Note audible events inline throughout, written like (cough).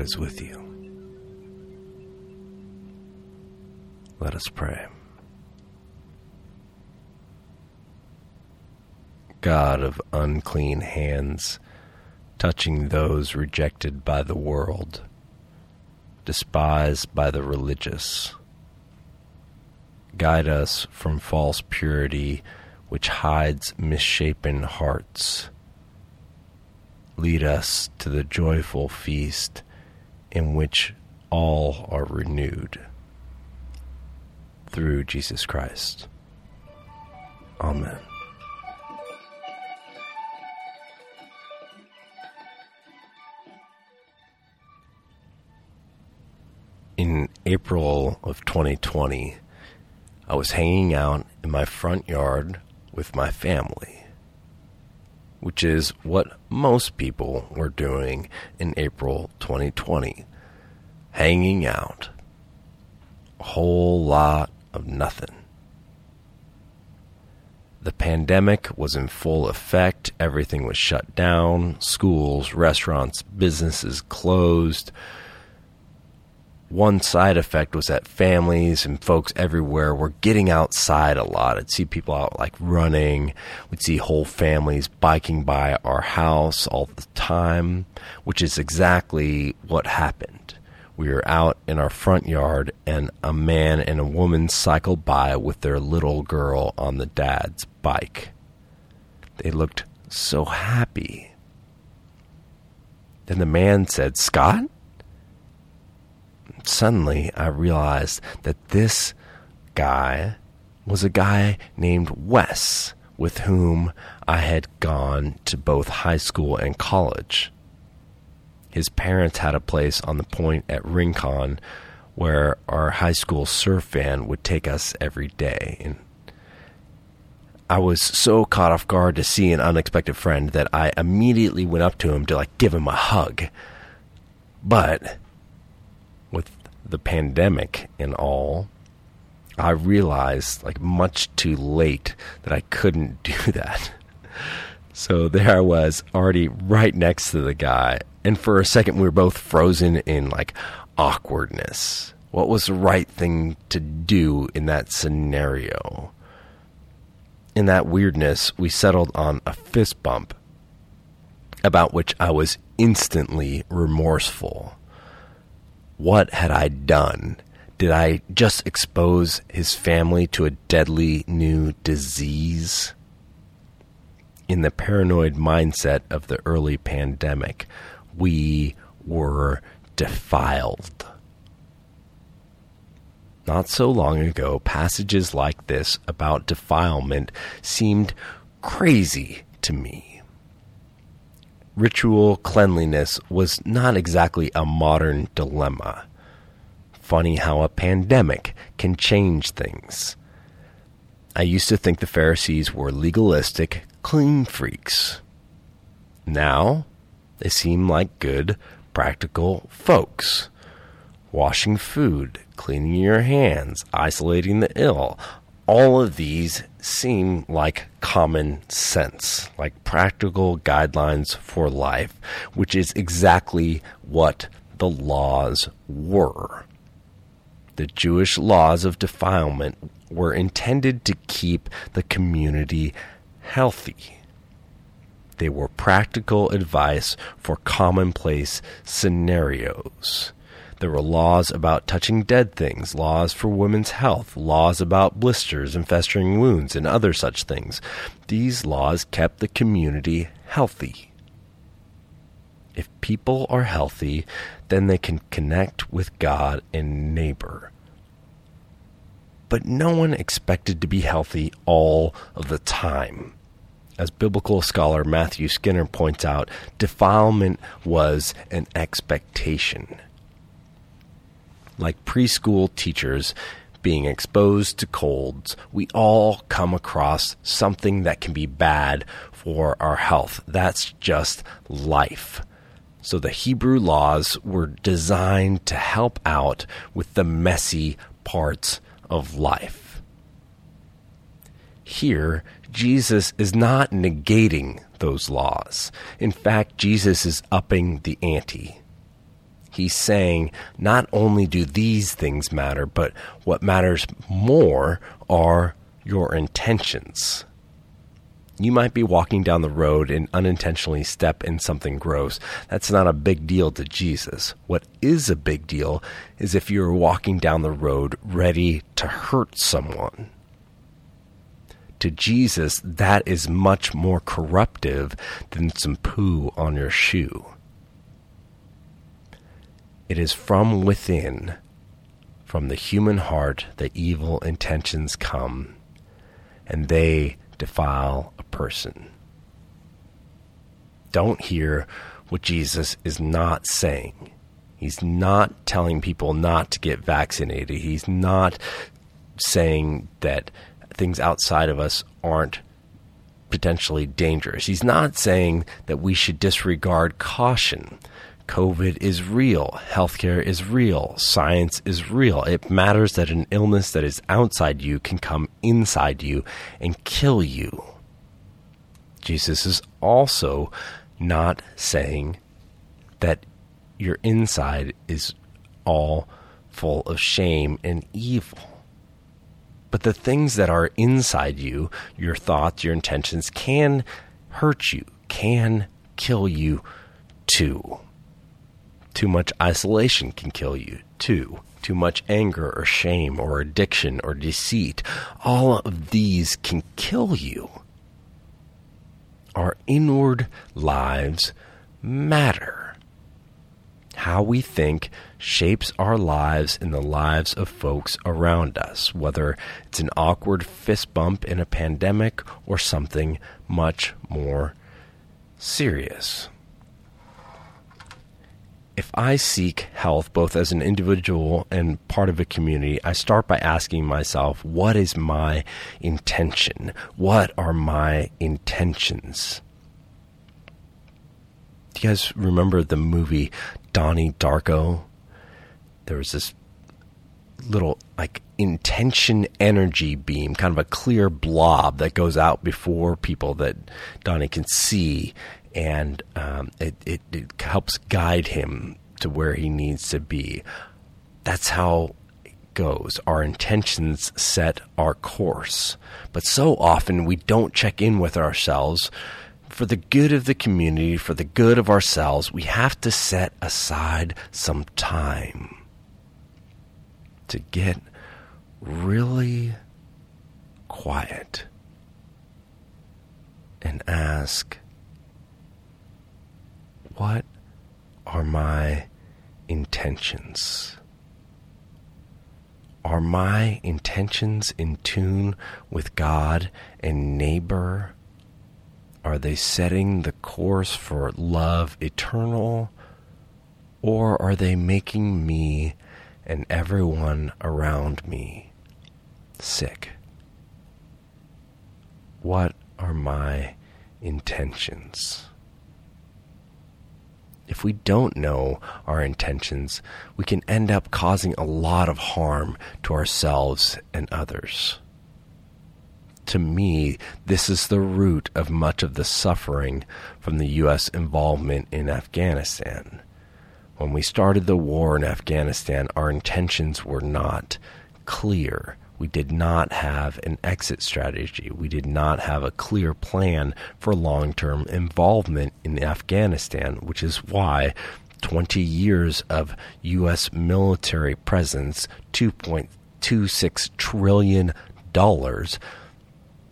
God is with you. Let us pray. God of unclean hands, touching those rejected by the world, despised by the religious. Guide us from false purity which hides misshapen hearts. Lead us to the joyful feast in which all are renewed. Through Jesus Christ. Amen. In April of 2020, I was hanging out in my front yard with my family, which is what most people were doing in April 2020 hanging out. A whole lot of nothing. The pandemic was in full effect. Everything was shut down. Schools, restaurants, businesses closed one side effect was that families and folks everywhere were getting outside a lot. I'd see people out like running. We'd see whole families biking by our house all the time, which is exactly what happened. We were out in our front yard, and a man and a woman cycled by with their little girl on the dad's bike. They looked so happy. Then the man said, Scott? Suddenly I realized that this guy was a guy named Wes, with whom I had gone to both high school and college. His parents had a place on the point at Rincon where our high school surf van would take us every day. And I was so caught off guard to see an unexpected friend that I immediately went up to him to like give him a hug. But with the pandemic and all, I realized like much too late that I couldn't (laughs) do that. So there I was, already right next to the guy, and for a second we were both frozen in like awkwardness. What was the right thing to do in that scenario? In that weirdness, we settled on a fist bump, about which I was instantly remorseful. What had I done? Did I just expose his family to a deadly new disease? In the paranoid mindset of the early pandemic, we were defiled. Not so long ago, passages like this about defilement seemed crazy to me ritual cleanliness was not exactly a modern dilemma. Funny how a pandemic can change things. I used to think the Pharisees were legalistic, clean freaks. Now, they seem like good, practical folks. Washing food, cleaning your hands, isolating the ill, all of these seem like common sense, like practical guidelines for life, which is exactly what the laws were. The Jewish laws of defilement were intended to keep the community healthy. They were practical advice for commonplace scenarios. There were laws about touching dead things, laws for women's health, laws about blisters and festering wounds, and other such things. These laws kept the community healthy. If people are healthy, then they can connect with God and neighbor. But no one expected to be healthy all of the time. As biblical scholar Matthew Skinner points out, defilement was an expectation like preschool teachers being exposed to colds, we all come across something that can be bad for our health. That's just life. So the Hebrew laws were designed to help out with the messy parts of life. Here, Jesus is not negating those laws. In fact, Jesus is upping the ante He's saying not only do these things matter, but what matters more are your intentions. You might be walking down the road and unintentionally step in something gross. That's not a big deal to Jesus. What is a big deal is if you're walking down the road ready to hurt someone. To Jesus, that is much more corruptive than some poo on your shoe. It is from within, from the human heart, that evil intentions come, and they defile a person. Don't hear what Jesus is not saying. He's not telling people not to get vaccinated. He's not saying that things outside of us aren't potentially dangerous. He's not saying that we should disregard caution. COVID is real. Healthcare is real. Science is real. It matters that an illness that is outside you can come inside you and kill you. Jesus is also not saying that your inside is all full of shame and evil. But the things that are inside you, your thoughts, your intentions, can hurt you, can kill you too. Too much isolation can kill you, too. Too much anger or shame or addiction or deceit. All of these can kill you. Our inward lives matter. How we think shapes our lives and the lives of folks around us, whether it's an awkward fist bump in a pandemic or something much more serious if I seek health both as an individual and part of a community, I start by asking myself, what is my intention? What are my intentions? Do you guys remember the movie Donnie Darko? There was this little like intention energy beam, kind of a clear blob that goes out before people that Donnie can see and um, it, it, it helps guide him to where he needs to be. That's how it goes. Our intentions set our course. But so often we don't check in with ourselves. For the good of the community, for the good of ourselves, we have to set aside some time to get really quiet and ask what are my intentions? Are my intentions in tune with God and neighbor? Are they setting the course for love eternal? Or are they making me and everyone around me sick? What are my intentions? If we don't know our intentions, we can end up causing a lot of harm to ourselves and others. To me, this is the root of much of the suffering from the U.S. involvement in Afghanistan. When we started the war in Afghanistan, our intentions were not clear we did not have an exit strategy. We did not have a clear plan for long term involvement in Afghanistan, which is why 20 years of U.S. military presence, $2.26 trillion,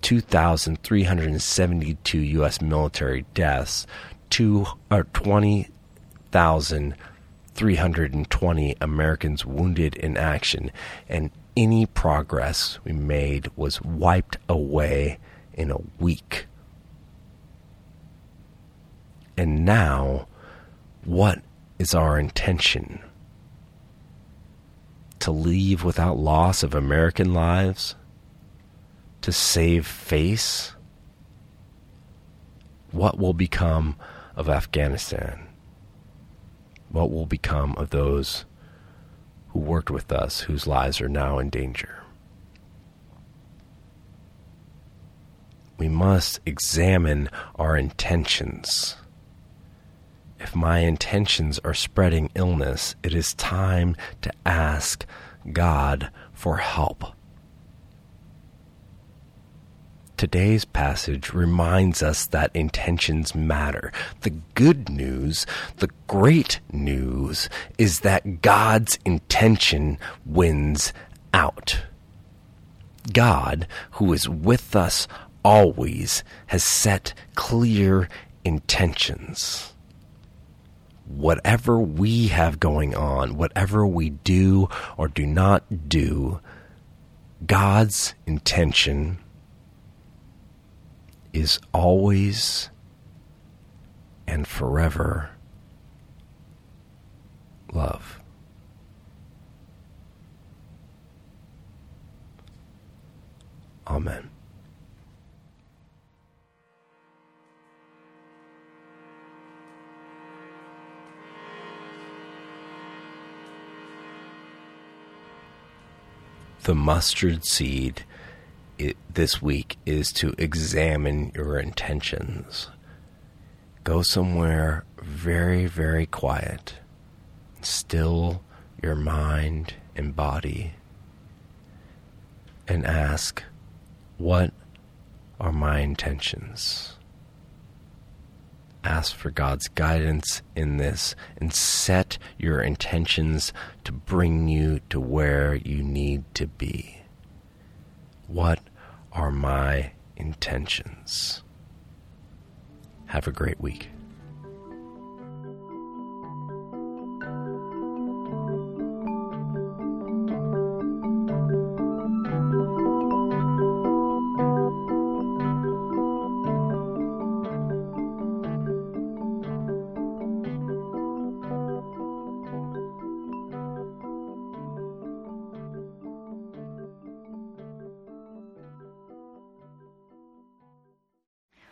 2,372 U.S. military deaths, two, or 20,320 Americans wounded in action, and any progress we made was wiped away in a week. And now, what is our intention? To leave without loss of American lives? To save face? What will become of Afghanistan? What will become of those who worked with us whose lives are now in danger. We must examine our intentions. If my intentions are spreading illness, it is time to ask God for help. Today's passage reminds us that intentions matter. The good news, the great news, is that God's intention wins out. God, who is with us always, has set clear intentions. Whatever we have going on, whatever we do or do not do, God's intention is always and forever love. Amen. The mustard seed it, this week is to examine your intentions. Go somewhere very, very quiet. Still your mind and body. And ask, what are my intentions? Ask for God's guidance in this and set your intentions to bring you to where you need to be. What are my intentions? Have a great week.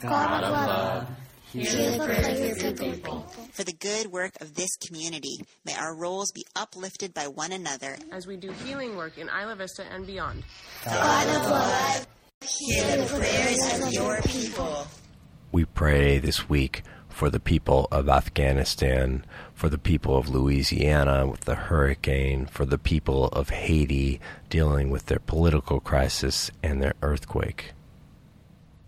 God of love, hear the prayers of your people. For the good work of this community, may our roles be uplifted by one another as we do healing work in Isla Vista and beyond. God of love, hear the prayers of your people. We pray this week for the people of Afghanistan, for the people of Louisiana with the hurricane, for the people of Haiti dealing with their political crisis and their earthquake.